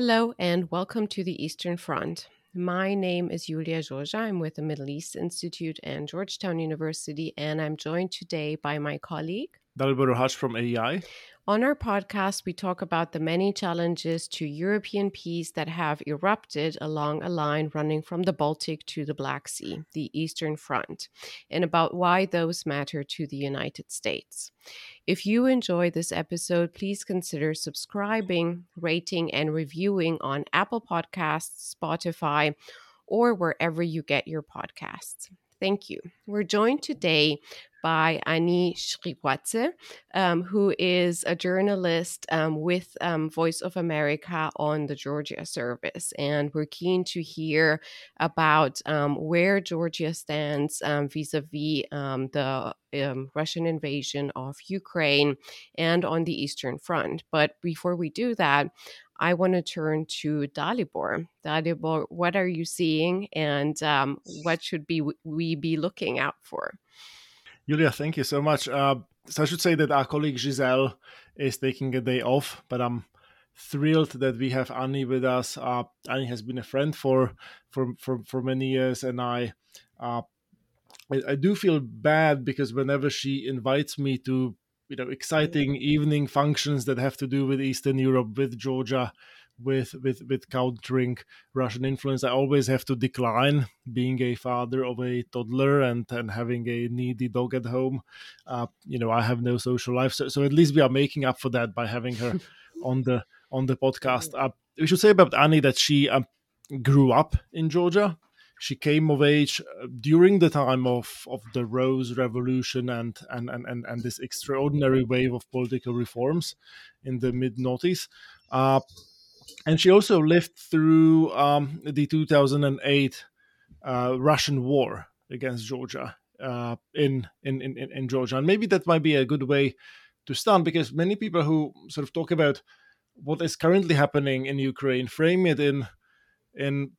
Hello, and welcome to the Eastern Front. My name is Iulia Joja. I'm with the Middle East Institute and Georgetown University, and I'm joined today by my colleague Dalibor Rohac from AEI. On our podcast, we talk about the many challenges to European peace that have erupted along a line running from the Baltic to the Black Sea, the Eastern Front, and about why those matter to the United States. If you enjoy this episode, please consider subscribing, rating, and reviewing on Apple Podcasts, Spotify, or wherever you get your podcasts. Thank you. We're joined today by Ani Chkhikvadze, um, who is a journalist um, with um, Voice of America on the Georgia service. And we're keen to hear about um, where Georgia stands vis a vis the um, Russian invasion of Ukraine and on the Eastern Front. But before we do that, I want to turn to Dalibor. Dalibor, what are you seeing and um, what should be we be looking out for? Iulia, thank you so much. Uh, so I should say that our colleague Giselle is taking a day off, but I'm thrilled that we have Ani with us. Uh, Ani has been a friend for for for, for many years, and I, uh, I, I do feel bad because whenever she invites me to you know exciting evening functions that have to do with Eastern Europe, with Georgia, with with with countering Russian influence. I always have to decline being a father of a toddler and and having a needy dog at home. Uh, you know, I have no social life, so so at least we are making up for that by having her on the on the podcast. Uh, we should say about Ani that she uh, grew up in Georgia. She came of age uh, during the time of, of the Rose Revolution and, and, and, and, and this extraordinary wave of political reforms in the mid noughties. Uh, and she also lived through um, the 2008 uh, Russian war against Georgia uh, in, in, in in Georgia, and maybe that might be a good way to start because many people who sort of talk about what is currently happening in Ukraine frame it in in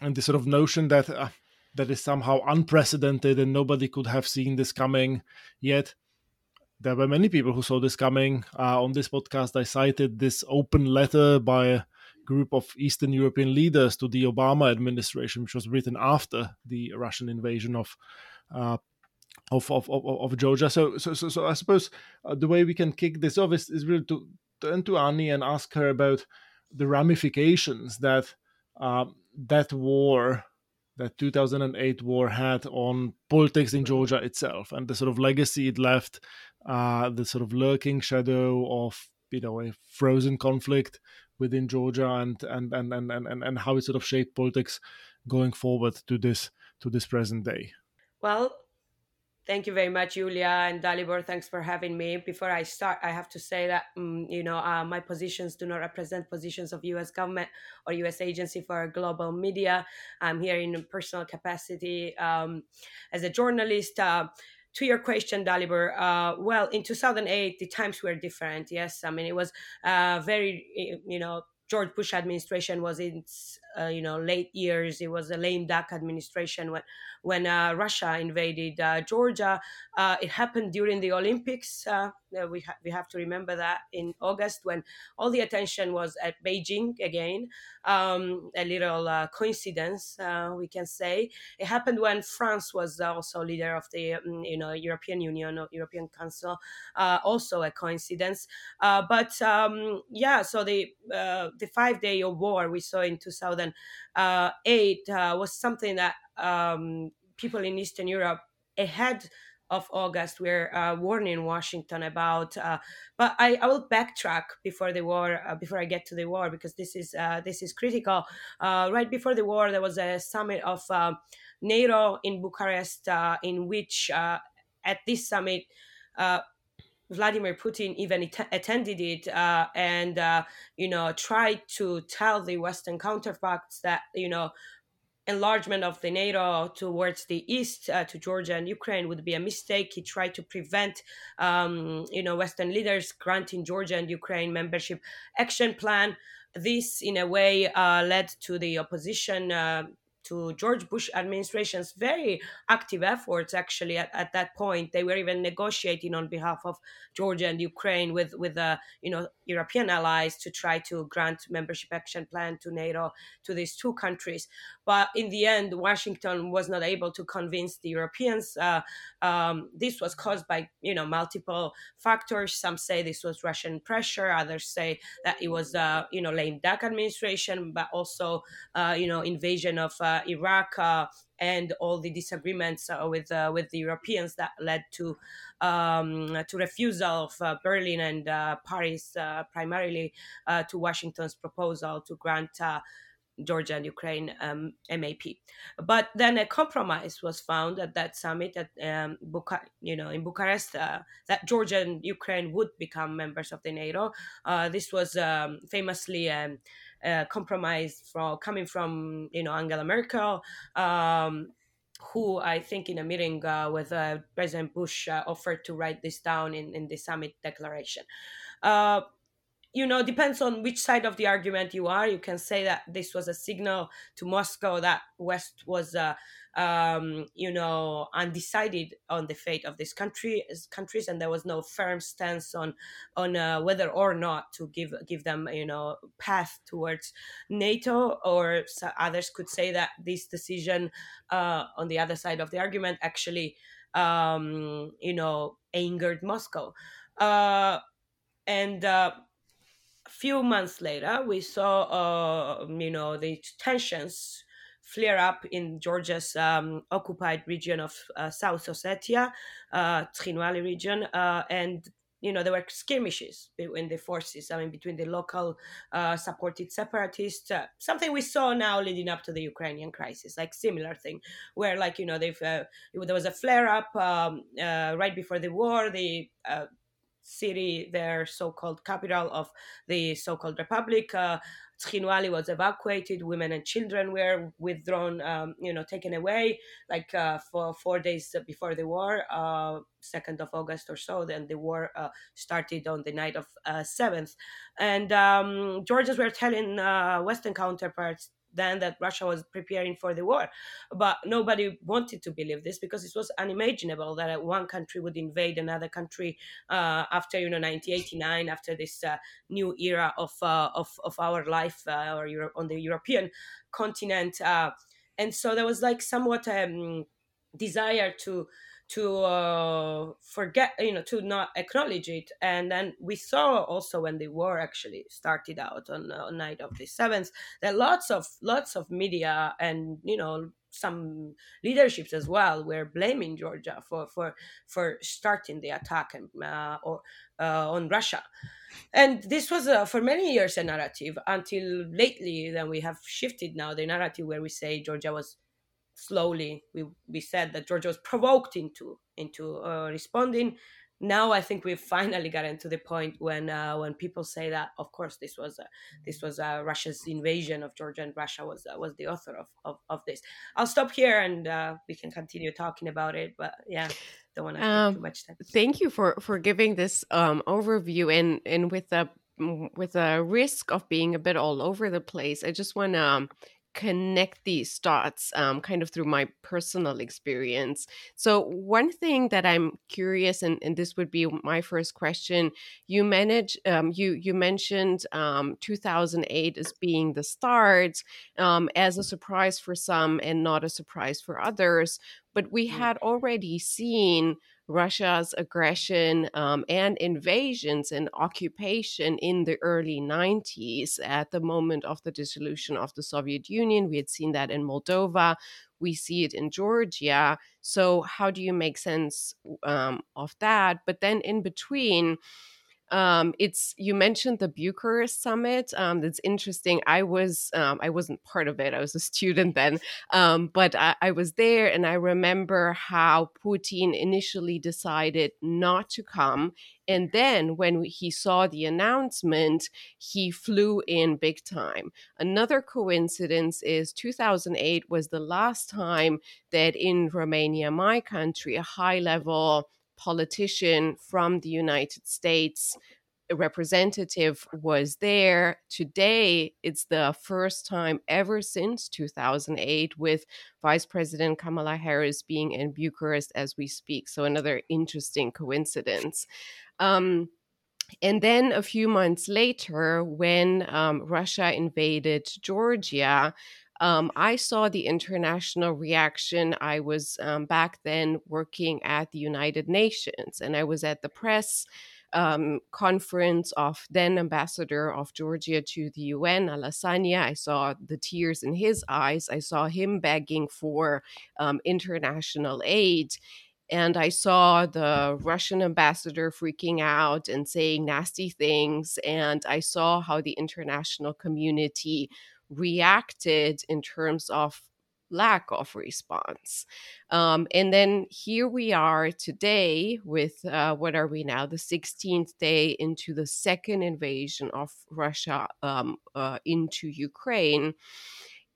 in the sort of notion that uh, that is somehow unprecedented and nobody could have seen this coming yet there were many people who saw this coming. Uh, on this podcast, I cited this open letter by a group of Eastern European leaders to the Obama administration, which was written after the Russian invasion of. Uh, of, of, of, of, Georgia. So, so, so, so I suppose uh, the way we can kick this off is, is really to turn to Ani and ask her about the ramifications that uh, that war that 2008 war had on politics in Georgia itself and the sort of legacy it left, uh, the sort of lurking shadow of you know a frozen conflict within Georgia and and and and and, and how it sort of shaped politics going forward to this to this present day. Well, Thank you very much, Iulia and Dalibor. Thanks for having me. Before I start, I have to say that um, you know uh, my positions do not represent positions of U.S. government or U.S. agency for global media. I'm here in a personal capacity um, as a journalist. Uh, to your question, Dalibor, uh, well, in 2008, the times were different. Yes, I mean it was uh, very, you know, George Bush administration was in uh, you know late years. It was a lame duck administration when when uh, Russia invaded uh, Georgia. Uh, it happened during the Olympics. Uh, we ha- we have to remember that in August when all the attention was at Beijing again. Um, a little uh, coincidence, we can say. It happened when France was also leader of the um, you know European Union or European Council. also a coincidence, but um, yeah. So the the five day of war we saw in 2008 uh, was something that um, people in Eastern Europe ahead of August were uh, warning Washington about. Uh, but I, I, will backtrack before the war, uh, before I get to the war, because this is uh, this is critical. Uh, right before the war, there was a summit of uh, NATO in Bucharest, in which at this summit. Vladimir Putin even att- attended it and you know tried to tell the Western counterparts that you know enlargement of the NATO towards the east uh, to Georgia and Ukraine would be a mistake. He tried to prevent, um, you know, Western leaders granting Georgia and Ukraine membership action plan. This, in a way, uh, led to the opposition. Uh, to George Bush administration's very active efforts. Actually, at, at that point, they were even negotiating on behalf of Georgia and Ukraine with with uh, you know European allies to try to grant membership action plan to NATO to these two countries. But in the end, Washington was not able to convince the Europeans. Uh, um, this was caused by you know multiple factors. Some say this was Russian pressure. Others say that it was uh, you know lame duck administration, but also uh, you know invasion of uh, Iraq uh, and all the disagreements uh, with uh, with the Europeans that led to um, to refusal of uh, Berlin and uh, Paris, primarily to Washington's proposal to grant. Georgia and Ukraine um, MAP, but then a compromise was found at that summit at um, Buca- you know in Bucharest that Georgia and Ukraine would become members of the NATO. this was um, famously um, uh, compromise from coming from you know Angela Merkel, um, who I think in a meeting uh, with uh, President Bush uh, offered to write this down in, in the summit declaration. You know, depends on which side of the argument you are. You can say that this was a signal to Moscow that West was uh, um, you know, undecided on the fate of these country countries, and there was no firm stance on on uh, whether or not to give give them, you know, path towards NATO. Or others could say that this decision, uh, on the other side of the argument, actually, um, you know, angered Moscow, uh, and uh, few months later, we saw, uh, you know, the tensions flare up in Georgia's um, occupied region of uh, South Ossetia, uh, Tskhinvali region, uh, and you know there were skirmishes between the forces. I mean, between the local uh, supported separatists. Uh, something we saw now leading up to the Ukrainian crisis, like similar thing, where like you know they've uh, there was a flare up um, right before the war. The city, their so-called capital of the so-called republic, uh, Tskhinvali was evacuated. Women and children were withdrawn, um, you know, taken away, like uh, for four days before the war, uh, 2nd of August or so. Then the war uh, started on the night of 7th. Uh, and um, Georgians were telling uh, Western counterparts then that Russia was preparing for the war. But nobody wanted to believe this because it was unimaginable that one country would invade another country uh, after you know 1989, after this uh, new era of, uh, of of our life uh, or Europe, on the European continent. Uh, and so there was like somewhat um, desire to to uh, forget, you know, to not acknowledge it. And then we saw also when the war actually started out on, uh, on night of the seventh that lots of lots of media and you know some leaderships as well were blaming Georgia for for for starting the attack and, uh, or uh, on Russia. And this was uh, for many years a narrative until lately. Then we have shifted now the narrative where we say Georgia was slowly we, we said that Georgia was provoked into into uh, responding. Now I think we've finally gotten to the point when uh, when people say that of course this was uh, this was uh, Russia's invasion of Georgia and Russia was uh, was the author of, of, of, this. I'll stop here and uh, we can continue talking about it. But yeah, don't want to um, too much time. Thank you for for giving this um, overview and and with a with a risk of being a bit all over the place. I just want to um, connect these dots um, kind of through my personal experience. So, one thing that I'm curious, and, and this would be my first question, you manage, um, you you mentioned um, 2008 as being the start, um, as a surprise for some and not a surprise for others. But we mm. had already seen Russia's aggression um, and invasions and occupation in the early 90s at the moment of the dissolution of the Soviet Union. We had seen that in Moldova. We see it in Georgia. So, how do you make sense um, of that? But then in between, um, it's you mentioned the Bucharest summit. Um, that's interesting. I was um, I wasn't part of it. I was a student then, um, but I, I, was there, and I remember how Putin initially decided not to come, and then when he saw the announcement, he flew in big time. Another coincidence is 2008 was the last time that in Romania, my country, a high level politician from the United States representative was there. Today, it's the first time ever since 2008 with Vice President Kamala Harris being in Bucharest as we speak. So, another interesting coincidence. Um, and then a few months later, when um, Russia invaded Georgia, um, I saw the international reaction. I was um, back then working at the United Nations, and I was at the press um, conference of then ambassador of Georgia to the UN, Alasania. I saw the tears in his eyes. I saw him begging for um, international aid. And I saw the Russian ambassador freaking out and saying nasty things. And I saw how the international community reacted in terms of lack of response. Um, and then here we are today with uh, what are we now? The 16th day into the second invasion of Russia um, uh, into Ukraine.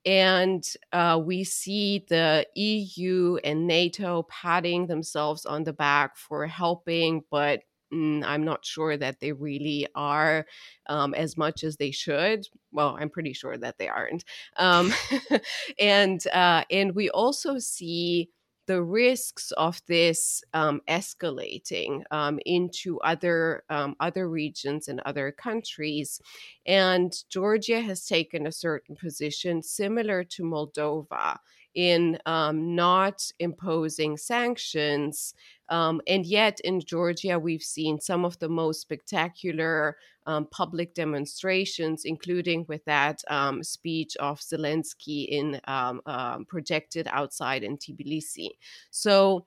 And uh, we see the EU and NATO patting themselves on the back for helping, but I'm not sure that they really are um, as much as they should. Well, I'm pretty sure that they aren't. Um, and uh, and we also see the risks of this um, escalating um, into other um, other regions and other countries, and Georgia has taken a certain position similar to Moldova in um, not imposing sanctions. Um, and yet, in Georgia, we've seen some of the most spectacular um, public demonstrations, including with that um, speech of Zelensky in um, um, projected outside in Tbilisi. So,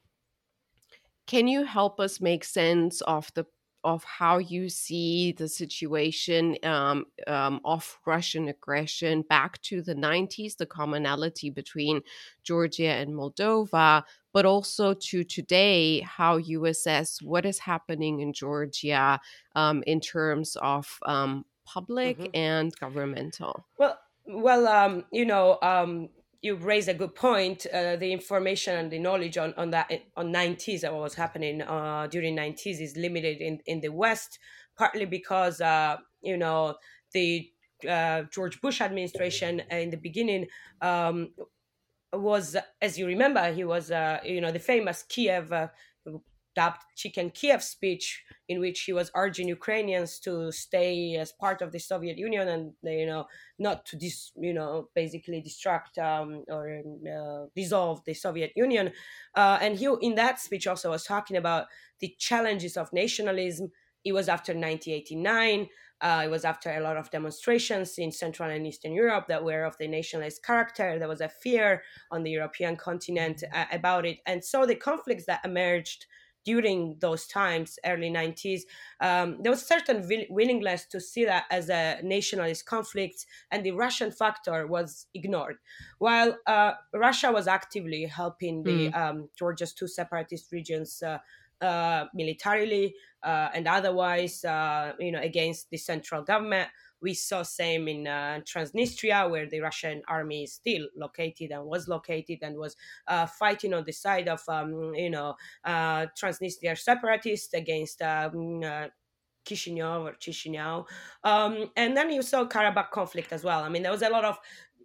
can you help us make sense of the of how you see the situation um, um, of Russian aggression back to the 90s, the commonality between Georgia and Moldova, but also to today, how you assess what is happening in Georgia um, in terms of um, public mm-hmm. and governmental. Well, well, um, you know, um, you raise a good point. Uh, the information and the knowledge on, on that on 90s and what was happening uh, during 90s is limited in, in the West, partly because uh, you know the uh, George Bush administration in the beginning um, was, as you remember, he was uh, you know the famous Kiev uh, dubbed Chicken Kiev speech, in which he was urging Ukrainians to stay as part of the Soviet Union and you know not to dis you know basically destruct um, or uh, dissolve the Soviet Union. Uh, and he in that speech also was talking about the challenges of nationalism. It was after 1989. Uh, it was after a lot of demonstrations in Central and Eastern Europe that were of the nationalist character. There was a fear on the European continent uh, about it. And so the conflicts that emerged during those times, early 90s, um, there was certain will- willingness to see that as a nationalist conflict, and the Russian factor was ignored. While uh, Russia was actively helping the mm. um, Georgia's two separatist regions. Uh, uh, militarily uh, and otherwise, uh, you know, against the central government. We saw same in uh, Transnistria, where the Russian army is still located and was located and was uh, fighting on the side of, um, you know, uh, Transnistria separatists against um, uh, Chisinau or Chisinau. Um, and then you saw Karabakh conflict as well. I mean, there was a lot of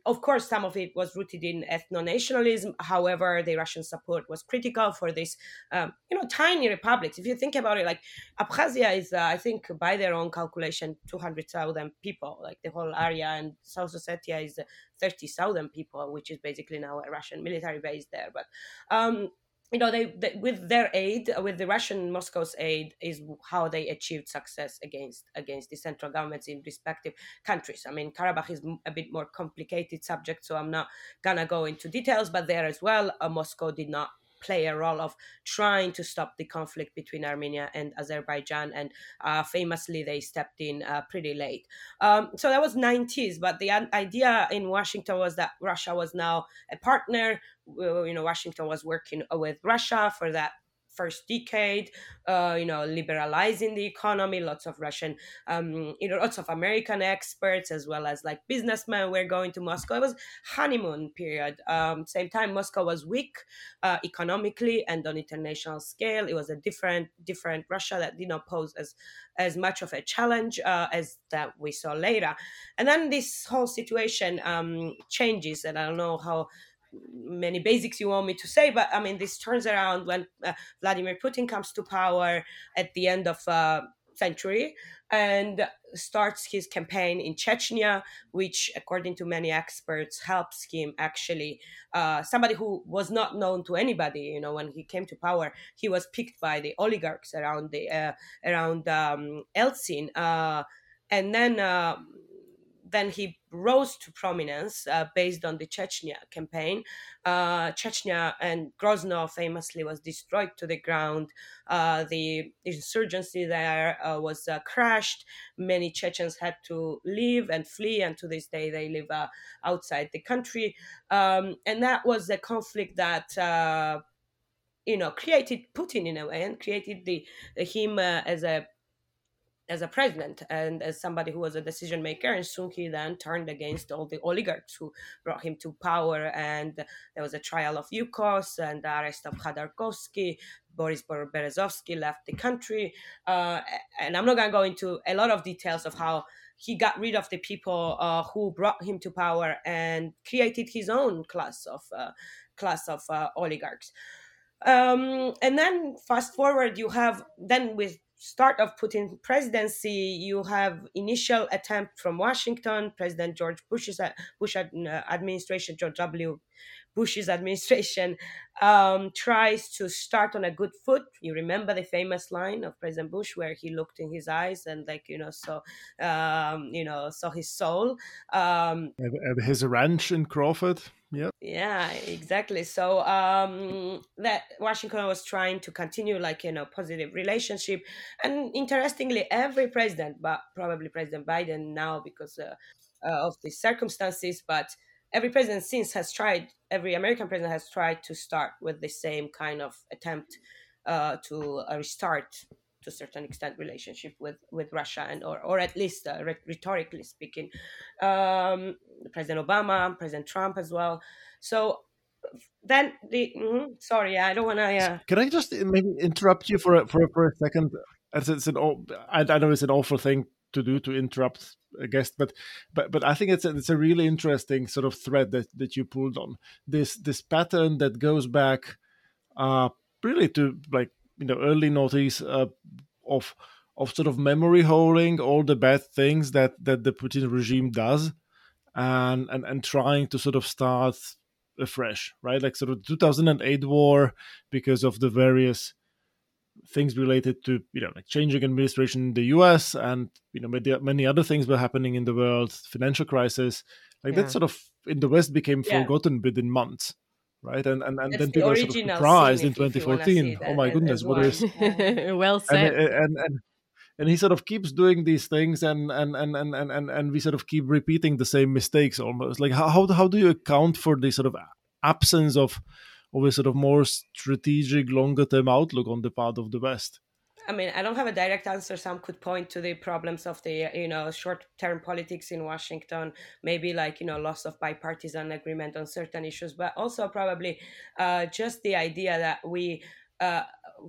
of course, some of it was rooted in ethno-nationalism. However, the Russian support was critical for this, um, you know, tiny republics. If you think about it, like Abkhazia is, uh, I think, by their own calculation, two hundred thousand people, like the whole area, and South Ossetia is uh, thirty thousand people, which is basically now a Russian military base there. But um, you know they, they, with their aid with the russian moscow's aid is how they achieved success against against the central governments in respective countries. I mean karabakh is a bit more complicated subject so i'm not gonna go into details but there as well uh, moscow did not play a role of trying to stop the conflict between Armenia and Azerbaijan. And uh, famously, they stepped in uh, pretty late. Um, so that was 90s. But the idea in Washington was that Russia was now a partner. You know, Washington was working with Russia for that first decade, uh, you know, liberalizing the economy. Lots of Russian, um, you know, lots of American experts as well as like businessmen were going to Moscow. It was honeymoon period. Um, same time, Moscow was weak uh, economically and on international scale. It was a different, different Russia that did not pose as as much of a challenge uh, as that we saw later. And then this whole situation um, changes, and I don't know how many basics you want me to say, but I mean, this turns around when uh, Vladimir Putin comes to power at the end of uh, century and starts his campaign in Chechnya, which, according to many experts, helps him actually. Uh, somebody who was not known to anybody, you know, when he came to power, he was picked by the oligarchs around the uh, around um, Yeltsin, uh, and then uh, then he rose to prominence uh, based on the Chechnya campaign. Uh, Chechnya and Grozny famously was destroyed to the ground. Uh, the insurgency there uh, was uh, crashed. Many Chechens had to leave and flee, and to this day they live uh, outside the country. Um, and that was a conflict that you know created Putin in a way and created the, the him as a as a president and as somebody who was a decision maker. And soon he then turned against all the oligarchs who brought him to power. And there was a trial of Yukos and the arrest of Khodorkovsky. Boris Berezovsky left the country. Uh, and I'm not going to go into a lot of details of how he got rid of the people uh, who brought him to power and created his own class of uh, class of uh, oligarchs. Um, and then fast forward, you have then with start of Putin presidency, you have initial attempt from Washington, President George Bush's Bush uh, administration, George W. Bush's administration um, tries to start on a good foot. You remember the famous line of President Bush where he looked in his eyes and, like you know, saw, um, you know, saw his soul. Um, at his ranch in Crawford. Yeah. Yeah, exactly. So um, that Washington was trying to continue like you know positive relationship, and interestingly, every president, but probably President Biden now because uh, uh, of the circumstances, but every president since has tried. Every American president has tried to start with the same kind of attempt uh, to uh, restart to a certain extent relationship with with Russia and or or at least uh, rhetorically speaking, um, President Obama, President Trump as well. So then the mm-hmm, sorry, I don't want to. Uh... Can I just maybe interrupt you for a, for a, for a second? It's, it's an I, I know it's an awful thing to do to interrupt a guest, but but but I think it's a, it's a really interesting sort of thread that that you pulled on this this pattern that goes back uh really to like you know early notice uh, of of sort of memory holding all the bad things that that the Putin regime does, and and and trying to sort of start afresh, right? Like sort of 2008 war because of the various things related to you know like changing administration in the U.S. and you know many, many other things were happening in the world, financial crisis, like yeah. that sort of in the West became yeah. forgotten within months right? And and, and then people are sort of surprised in 2014. Oh my goodness, what is? well said. And, and, and and he sort of keeps doing these things, and and and and and and we sort of keep repeating the same mistakes almost. Like how how how do you account for the sort of absence of of a sort of more strategic, longer term outlook on the part of the West? I mean, I don't have a direct answer. Some could point to the problems of the, you know, short-term politics in Washington, maybe like, you know, loss of bipartisan agreement on certain issues, but also probably uh, just the idea that we, uh,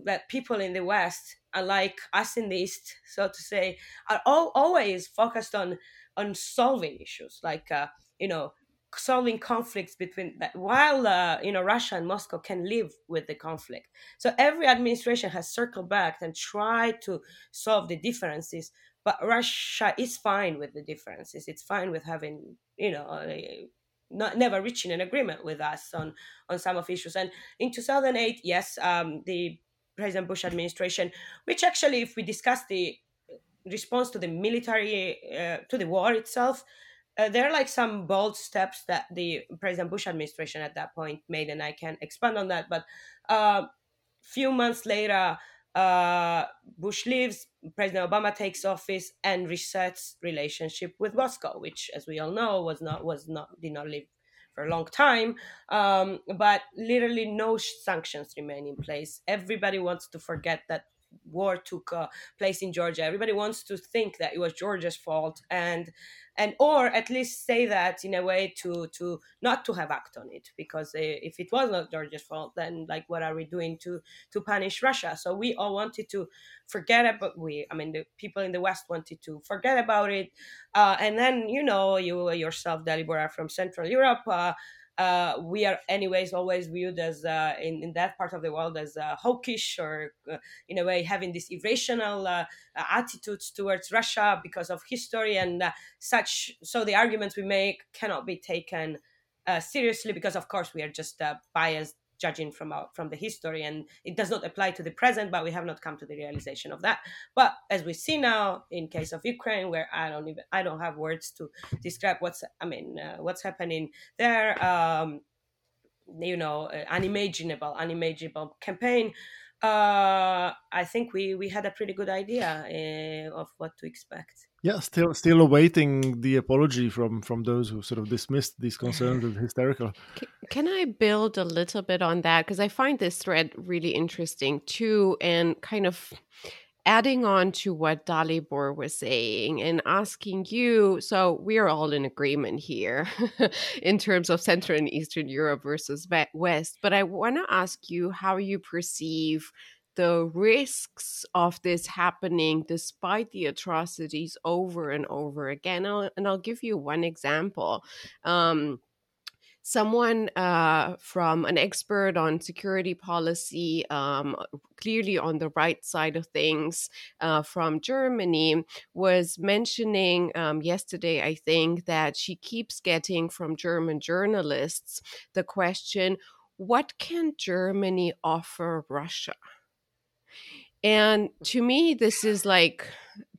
that people in the West, unlike us in the East, so to say, are all, always focused on on solving issues like, uh, you know, solving conflicts between that while uh, you know Russia and Moscow can live with the conflict. So every administration has circled back and tried to solve the differences, but Russia is fine with the differences. It's fine with having you know. Not never reaching an agreement with us on on some of issues and in 2008 yes um, the president bush administration which actually if we discuss the response to the military uh, to the war itself uh, there are like some bold steps that the President Bush administration at that point made, and I can expand on that. But a uh, few months later, uh, Bush leaves, President Obama takes office and resets relationship with Moscow, which, as we all know, was not was not did not live for a long time. Um, but literally, no sanctions remain in place. Everybody wants to forget that war took uh, place in Georgia. Everybody wants to think that it was Georgia's fault, and and or at least say that in a way to to not to have act on it because if it was not Georgia's fault, then like what are we doing to to punish Russia? So we all wanted to forget about we. I mean, the people in the West wanted to forget about it, uh, and then you know you yourself, Dalibor, from Central Europe. Uh, uh, we are anyways always viewed as uh, in, in that part of the world as uh, hawkish or uh, in a way having this irrational uh, attitudes towards russia because of history and uh, such. So the arguments we make cannot be taken seriously because of course we are just biased judging from our, from the history and it does not apply to the present but we have not come to the realization of that but as we see now in case of ukraine where i don't even i don't have words to describe what's i mean uh, what's happening there um, you know uh, unimaginable unimaginable campaign uh, I think we we had a pretty good idea uh, of what to expect. Yeah, still still awaiting the apology from from those who sort of dismissed these concerns as hysterical. Can I build a little bit on that because I find this thread really interesting too, and kind of adding on to what Dalibor was saying and asking you so we're all in agreement here in terms of Central and Eastern Europe versus West, but I want to ask you how you perceive the risks of this happening despite the atrocities over and over again. I'll, and I'll give you one example. Um, someone uh, from an expert on security policy, um, clearly on the right side of things, uh, from Germany, was mentioning um, yesterday, I think, that she keeps getting from German journalists the question what can Germany offer Russia? And to me, this is like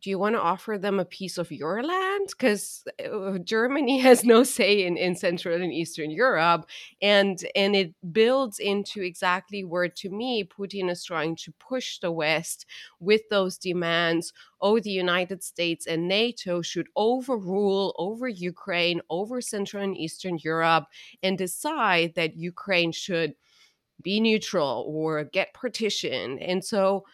do you want to offer them a piece of your land? Because uh, Germany has no say in, in Central and Eastern Europe. And, and it builds into exactly where, to me, Putin is trying to push the West with those demands. Oh, the United States and NATO should overrule over Ukraine, over Central and Eastern Europe, and decide that Ukraine should be neutral or get partition. And so,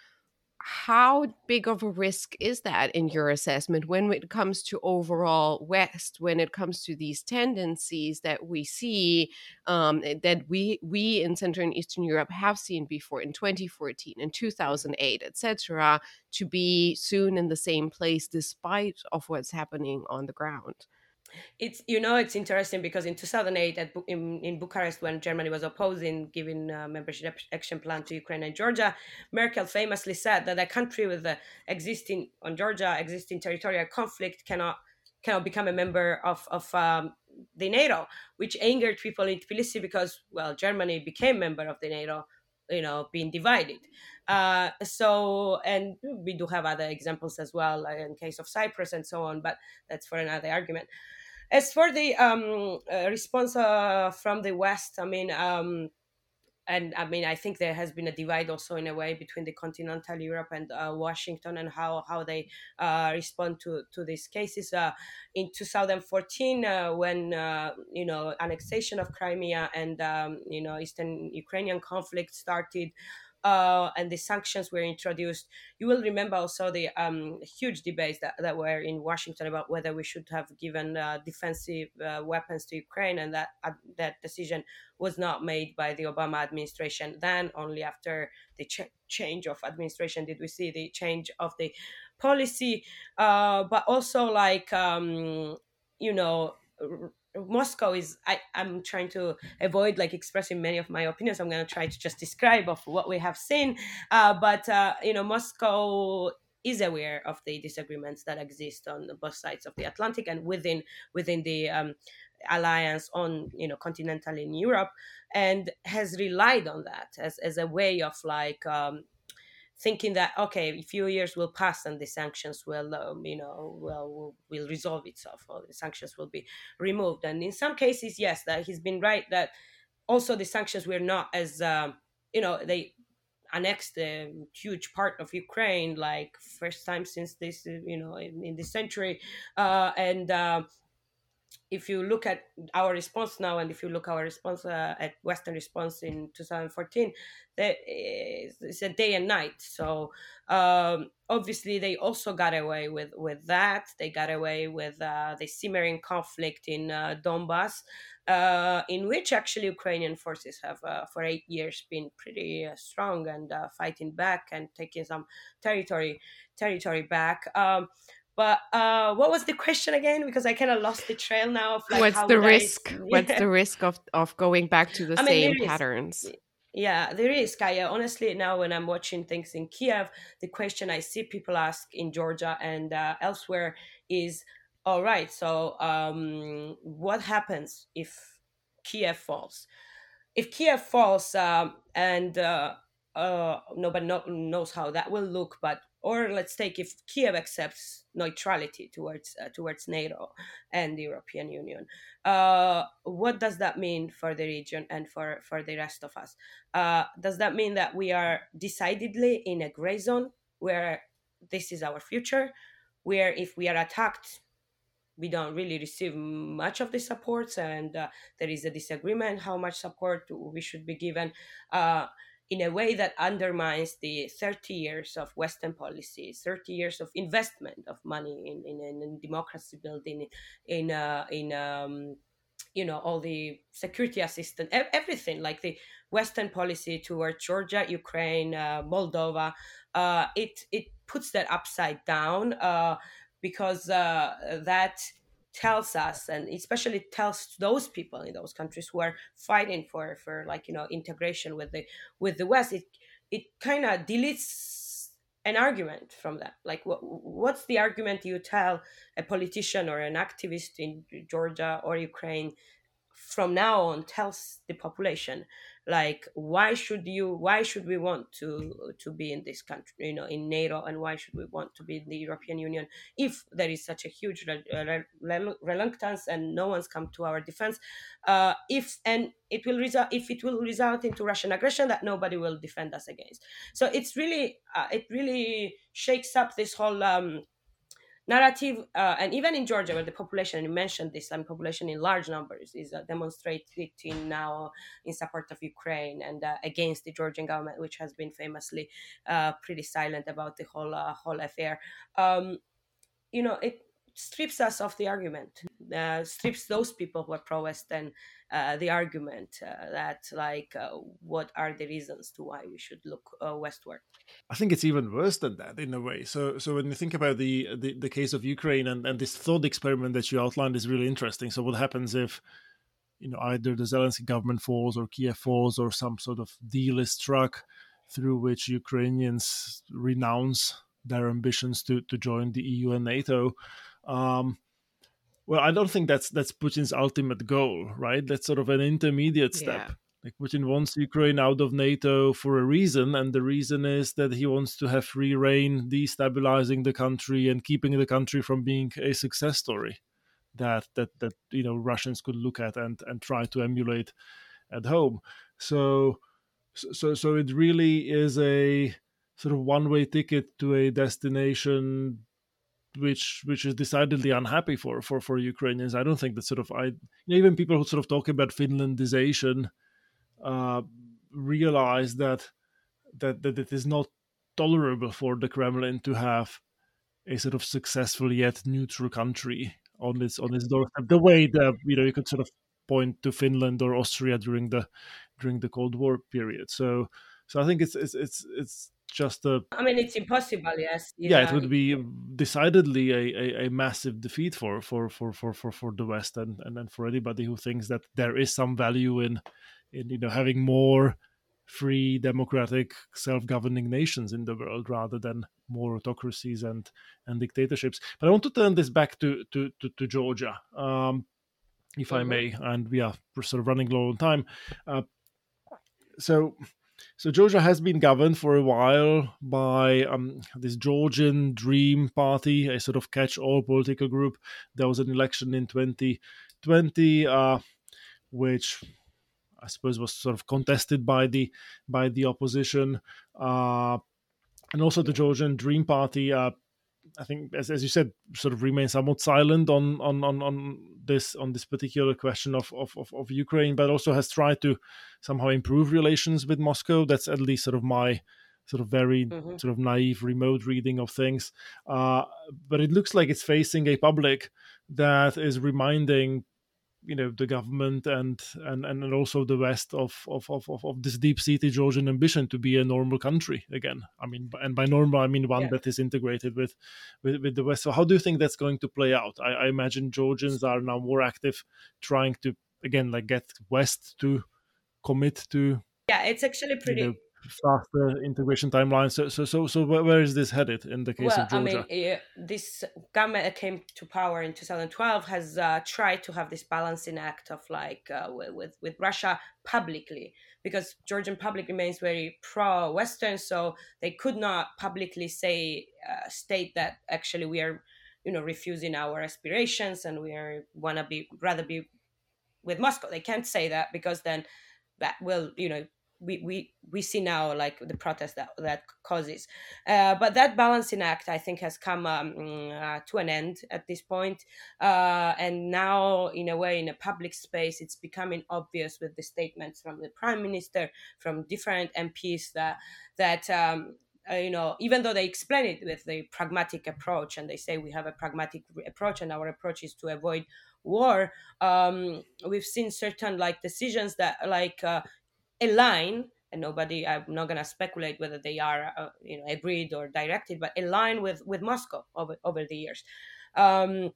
how big of a risk is that in your assessment when it comes to overall west when it comes to these tendencies that we see um, eh, that we we in central and eastern europe have seen before in 2014 in 2008 etc to be soon in the same place despite of what's happening on the ground it's you know it's interesting because in 2008 at, in, in bucharest when germany was opposing giving a membership action plan to ukraine and georgia merkel famously said that a country with the existing on georgia existing territorial conflict cannot cannot become a member of of um, the nato which angered people in tbilisi because well germany became member of the nato you know being divided. Uh, so and we do have other examples as well in case of cyprus and so on but that's for another argument as for the um, uh, response uh, from the West, I mean, um, and I mean, I think there has been a divide also in a way between the continental Europe and uh, Washington and how how they uh, respond to to these cases. Uh, in 2014, uh, when uh, you know annexation of Crimea and um, you know Eastern Ukrainian conflict started uh, and the sanctions were introduced, you will remember also the um, huge debates that, that were in Washington about whether we should have given uh, defensive uh, weapons to Ukraine, and that uh, that decision was not made by the Obama administration. Then, only after the ch- change of administration, did we see the change of the policy. Uh, but also, like um, you know Moscow is I, I'm trying to avoid like expressing many of my opinions. I'm going to try to just describe of what we have seen. Uh, but uh, you know, Moscow is aware of the disagreements that exist on both sides of the Atlantic and within within the um, alliance on you know continental in Europe, and has relied on that as as a way of like um, thinking that okay, a few years will pass and the sanctions will, um, you know, will will resolve itself, or the sanctions will be removed. And in some cases, yes, that he's been right that also the sanctions were not as, um, you know, they annexed a huge part of Ukraine, like first time since this, you know, in, in this century, uh, and. Uh, if you look at our response now and if you look our response uh, at western response in 2014 that is, it's a day and night. So um, obviously they also got away with with that. They got away with uh, the simmering conflict in uh, donbass uh, in which actually ukrainian forces have uh, for eight years been pretty uh, strong and fighting back and taking some territory territory back. Um, but uh, what was the question again? Because I kind of lost the trail now. Of like what's the risk? I... What's the risk of of going back to the I same mean, patterns? Is, yeah, there is, Kaya. Honestly, now when I'm watching things in Kiev, the question I see people ask in Georgia and uh, elsewhere is, all right, so um, what happens if Kiev falls? If Kiev falls um, and uh, uh, nobody knows how that will look, but or let's take if Kiev accepts neutrality towards uh, towards NATO and the European Union, uh, what does that mean for the region and for for the rest of us? Uh, does that mean that we are decidedly in a gray zone where this is our future, where if we are attacked, we don't really receive much of the supports, and uh, there is a disagreement how much support we should be given uh, in a way that undermines the 30 years of Western policies, 30 years of investment of money in, in, in democracy building, in, uh, in um, you know, all the security assistance, everything like the Western policy toward Georgia, Ukraine, uh, Moldova. Uh, it, it puts that upside down uh, because uh, that tells us and especially tells those people in those countries who are fighting for for like you know integration with the with the west it it kind of deletes an argument from that. Like what, what's the argument you tell a politician or an activist in georgia or ukraine from now on tells the population like why should you why should we want to to be in this country you know in nato and why should we want to be in the european union if there is such a huge re- reluctance and no one's come to our defense uh, if and it will result if it will result into russian aggression that nobody will defend us against. So it's really uh, it really shakes up this whole um, narrative, uh, and even in Georgia, where the population, you mentioned this, and population in large numbers is uh, demonstrating now in support of Ukraine and uh, against the Georgian government, which has been famously uh, pretty silent about the whole uh, whole affair. Um, you know, it strips us of the argument, uh, strips those people who are pro-Western uh, the argument uh, that like uh, what are the reasons to why we should look uh, westward. I think it's even worse than that in a way. So so when you think about the the, the case of Ukraine and, and this thought experiment that you outlined is really interesting. So what happens if you know either the Zelensky government falls or Kiev falls or some sort of deal is struck through which Ukrainians renounce their ambitions to to join the EU and NATO um, well, I don't think that's that's Putin's ultimate goal, right? That's sort of an intermediate step. Yeah. Like Putin wants Ukraine out of NATO for a reason, and the reason is that he wants to have free reign, destabilizing the country and keeping the country from being a success story that that that you know Russians could look at and and try to emulate at home. So so so it really is a sort of one way ticket to a destination which which is decidedly unhappy for for for Ukrainians. I don't think that sort of I you know, even people who sort of talk about Finlandization uh, realize that that that it is not tolerable for the Kremlin to have a sort of successful yet neutral country on its on its doorstep. The way that you know you could sort of point to Finland or Austria during the during the Cold War period. So so I think it's it's it's it's just a. I mean, it's impossible. Yes. Yeah, yeah it would be decidedly a, a, a, massive defeat for for for for for, for the West and, and and for anybody who thinks that there is some value in in you know having more free democratic self-governing nations in the world rather than more autocracies and and dictatorships but i want to turn this back to to to, to georgia um, if mm-hmm. i may and we are sort of running low on time uh, so so Georgia has been governed for a while by um, this Georgian Dream Party, a sort of catch-all political group. There was an election in 2020, uh, which I suppose was sort of contested by the by the opposition, uh, and also the Georgian Dream Party. Uh, I think, as, as you said, sort of remain somewhat silent on on on, on this on this particular question of, of, of, of Ukraine, but also has tried to somehow improve relations with Moscow. That's at least sort of my sort of very mm-hmm. sort of naive remote reading of things. Uh, but it looks like it's facing a public that is reminding you know the government and and and also the west of of of, of this deep-seated georgian ambition to be a normal country again. I mean and by normal i mean one yeah. that is integrated with, with, with the west. So how do you think that's going to play out? I, I imagine georgians are now more active trying to again like get west to commit to yeah it's actually pretty you know, faster integration timeline. So, so, so, so where is this headed in the case well, of Georgia? I mean, this government that came to power in 2012 has uh, tried to have this balancing act of like uh, with with Russia publicly because Georgian public remains very pro-Western, so they could not publicly say uh, state that actually we are, you know, refusing our aspirations and we are wanna be rather be with Moscow. They can't say that because then that will you know we, we we see now like the protest that that causes uh, but that balancing act i think has come um, uh, to an end at this point. Uh, and now in a way in a public space it's becoming obvious with the statements from the prime minister from different mps that that um, uh, you know, even though they explain it with the pragmatic approach and they say we have a pragmatic approach and our approach is to avoid war, um, we've seen certain like decisions that like uh, align and nobody i'm not going to speculate whether they are uh, you know agreed or directed but align with with moscow over over the years. Um,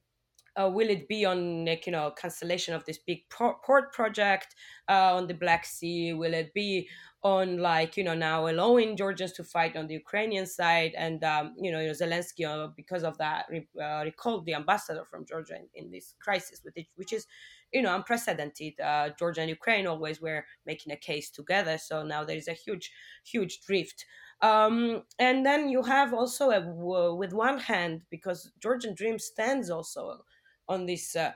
uh, will it be on like you know cancellation of this big port project uh, on the black sea? Will it be on like you know now allowing georgians to fight on the ukrainian side? And um, you know zelensky uh, because of that uh, recalled the ambassador from georgia in, in this crisis which is you know unprecedented. Uh, Georgia and Ukraine always were making a case together, so now there is a huge, huge drift. Um, and then you have also a, with one hand because Georgian Dream stands also on this. Uh,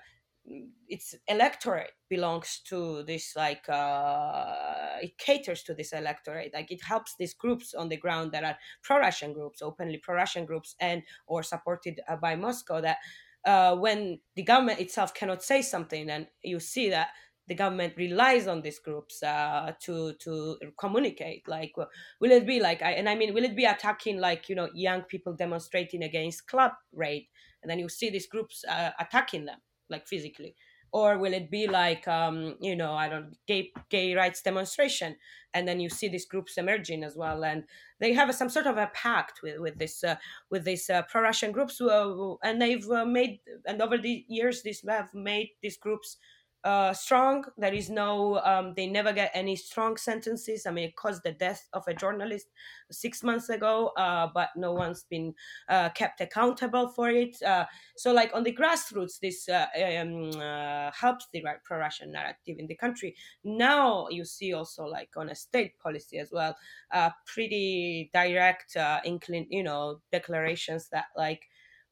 its electorate belongs to this like uh, it caters to this electorate like it helps these groups on the ground that are pro-russian groups openly pro-russian groups and or supported uh, by moscow that uh, when the government itself cannot say something, and you see that the government relies on these groups uh, to to communicate. Like, will it be like, and I mean, will it be attacking like you know young people demonstrating against club raid, and then you see these groups uh, attacking them like physically, or will it be like um, you know I don't gay gay rights demonstration, and then you see these groups emerging as well, and they have a, some sort of a pact with with this uh, with these uh, pro-Russian groups, uh, and they've uh, made and over the years these have made these groups uh, strong. There is no, um, they never get any strong sentences. I mean, it caused the death of a journalist six months ago, uh, but no one's been uh, kept accountable for it. Uh, so, like on the grassroots, this uh, um, uh, helps the right pro-Russian narrative in the country. Now you see also like on a state policy as well, uh pretty direct, inclin, you know, declarations that like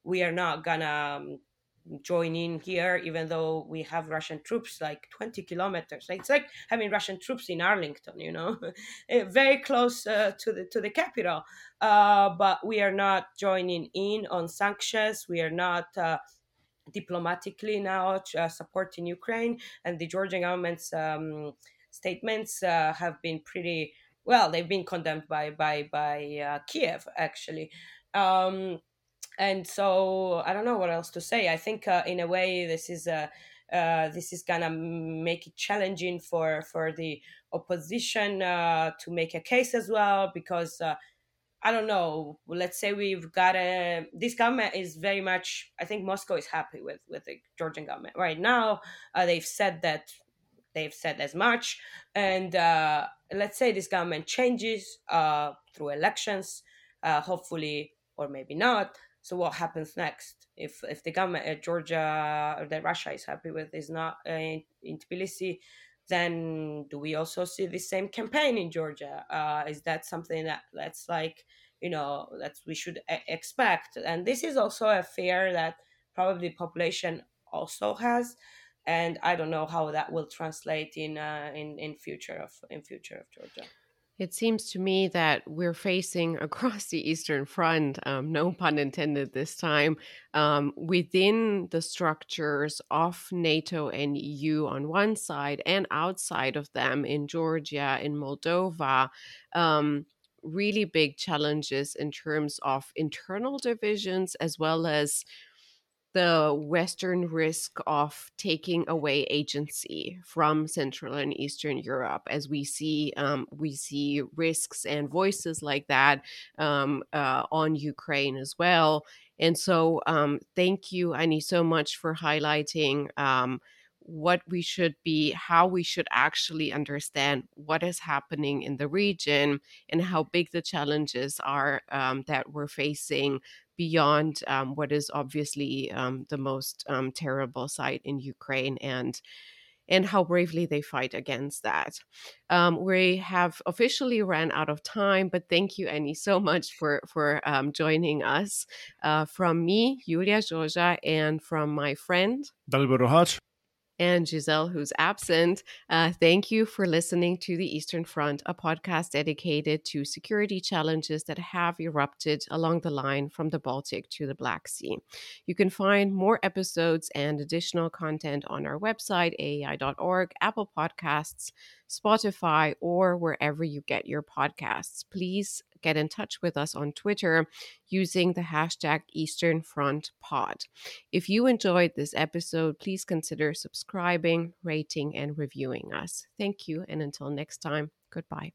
we are not gonna um, join in here, even though we have Russian troops like 20 kilometers. It's like having Russian troops in Arlington, you know, eh, very close uh, to the to the capital. Uh, but we are not joining in on sanctions. We are not. Uh, diplomatically now uh, supporting Ukraine and the Georgian government's um, statements uh, have been pretty well. They've been condemned by by by uh, Kiev actually. Um, and so I don't know what else to say. I think uh, in a way this is a uh, this is gonna make it challenging for for the opposition uh, to make a case as well because uh, I don't know. Let's say we've got a this government is very much. I think Moscow is happy with with the Georgian government right now. Uh, they've said that they've said as much, and uh, let's say this government changes through elections, hopefully or maybe not so what happens next if if the government uh, Georgia or that Russia is happy with is not uh, in, in Tbilisi? Then do we also see the same campaign in Georgia? Uh, is that something that that's like you know that we should expect? And this is also a fear that probably the population also has and I don't know how that will translate in uh, in in future of in future of Georgia. It seems to me that we're facing across the Eastern Front, um, no pun intended this time, um, within the structures of NATO and EU on one side and outside of them in Georgia, in Moldova. Um, really big challenges in terms of internal divisions as well as the Western risk of taking away agency from Central and Eastern Europe, as we see um, we see risks and voices like that um, uh, on Ukraine as well. And so, um, thank you, Ani, so much for highlighting um, what we should be, how we should actually understand what is happening in the region and how big the challenges are um, that we're facing beyond um, what is obviously um, the most um, terrible site in Ukraine and and how bravely they fight against that. Um, we have officially ran out of time, but thank you, Ani, so much for for um, joining us. Uh, from me, Iulia Joja, and from my friend Dalibor Rohac and Giselle, who's absent. Uh, thank you for listening to the Eastern Front, a podcast dedicated to security challenges that have erupted along the line from the Baltic to the Black Sea. You can find more episodes and additional content on our website, aei.org, Apple Podcasts, Spotify, or wherever you get your podcasts. Please get in touch with us on Twitter using the hashtag Eastern Front Pod. If you enjoyed this episode, please consider subscribing, rating, and reviewing us. Thank you, and until next time, goodbye.